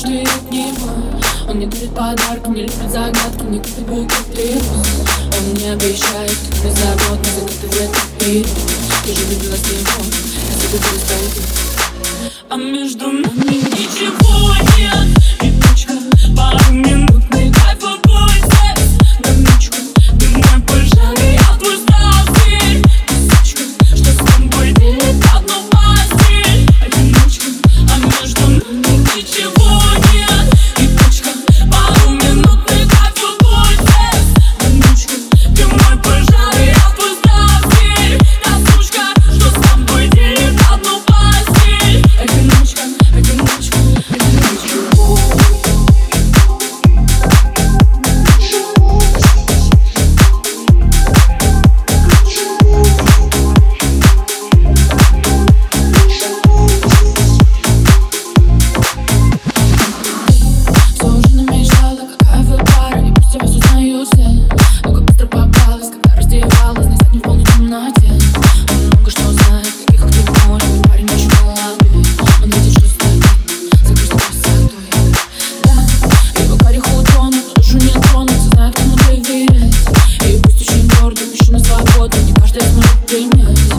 ты от него Он не дарит подарки, не любит загадки Не купит букет роз Он не обещает, что не забот Но закатывает и Ты же влюбилась в него, я забыла стоит А между нами ничего just not enough.